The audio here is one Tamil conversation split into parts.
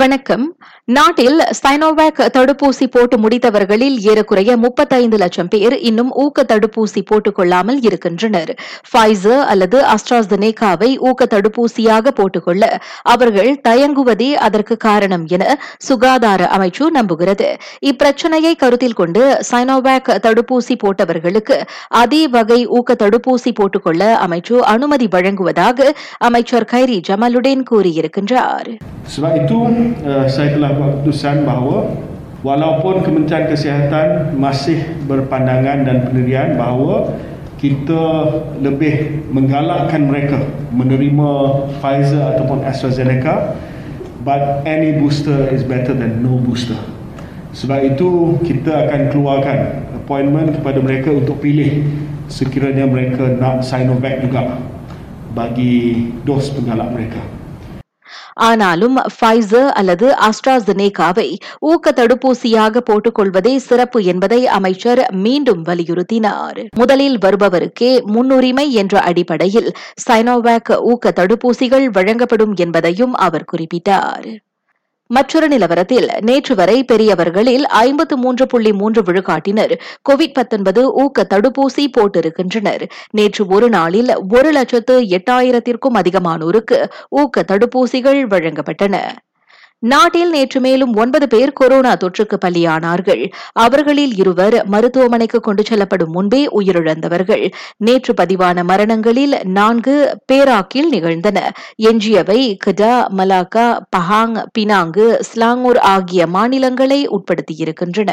வணக்கம். நாட்டில் சைனோவேக் தடுப்பூசி போட்டு முடித்தவர்களில் ஏறக்குறைய முப்பத்தைந்து லட்சம் பேர் இன்னும் ஊக்க தடுப்பூசி போட்டுக் கொள்ளாமல் இருக்கின்றனர். ஃபைசர் அல்லது அஸ்ட்ராசெனேகாவை ஊக்க தடுப்பூசியாக போட்டுக்கொள்ள அவர்கள் தயங்குவதே அதற்கு காரணம் என சுகாதார அமைச்சு நம்புகிறது. இப்பிரச்சினையை கருத்தில் கொண்டு சைனோவேக் தடுப்பூசி போட்டவர்களுக்கு அதே வகை ஊக்க தடுப்பூசி போட்டுக்கொள்ள அமைச்சு அனுமதி வழங்குவதாக அமைச்சர் கைரி ஜமாலுடன் கூறியிருக்கின்றார். Sebab itu uh, saya telah buat keputusan bahawa walaupun Kementerian Kesihatan masih berpandangan dan pendirian bahawa kita lebih menggalakkan mereka menerima Pfizer ataupun AstraZeneca but any booster is better than no booster. Sebab itu kita akan keluarkan appointment kepada mereka untuk pilih sekiranya mereka nak Sinovac juga bagi dos penggalak mereka. ஆனாலும் ஃபைசர் அல்லது அஸ்ட்ராசெனேகாவை ஊக்க தடுப்பூசியாக போட்டுக்கொள்வதே சிறப்பு என்பதை அமைச்சர் மீண்டும் வலியுறுத்தினார். முதலில் வருபவருக்கே முன்னுரிமை என்ற அடிப்படையில் சைனோவேக் ஊக்க தடுப்பூசிகள் வழங்கப்படும் என்பதையும் அவர் குறிப்பிட்டார். மற்றொரு நிலவரத்தில் நேற்று வரை பெரியவர்களில் ஐம்பத்து மூன்று புள்ளி மூன்று விழுக்காட்டினர் கோவிட் பத்தொன்பது ஊக்க தடுப்பூசி போட்டிருக்கின்றனர். நேற்று ஒரு நாளில் ஒரு லட்சத்து எட்டாயிரத்திற்கும் அதிகமானோருக்கு ஊக்க தடுப்பூசிகள் வழங்கப்பட்டன. நாட்டில் நேற்று மேலும் ஒன்பது பேர் கொரோனா தொற்றுக்கு பலியானார்கள். அவர்களில் இருவர் மருத்துவமனைக்கு கொண்டு செல்லப்படும் முன்பே உயிரிழந்தவர்கள். நேற்று பதிவான மரணங்களில் நான்கு பேராக்கில் நிகழ்ந்தன. எஞ்சியவை கிடா மலாக்கா பஹாங் பினாங்கு ஸ்லாங்கூர் ஆகிய மாநிலங்களை உட்படுத்தியிருக்கின்றன.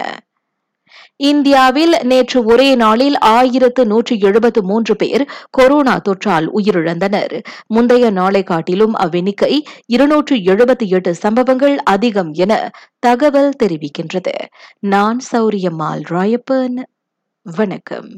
இந்தியாவில் நேற்று ஒரே நாளில் ஆயிரத்து நூற்றி எழுபத்து மூன்று பேர் கொரோனா தொற்றால் உயிரிழந்தனர். முந்தைய நாளை காட்டிலும் அவ்வெண்ணிக்கை இருநூற்று எழுபத்தி எட்டு சம்பவங்கள் அதிகம் என தகவல் தெரிவிக்கின்றது. நான் சௌரியம்மாள் ராயப்பன். வணக்கம்.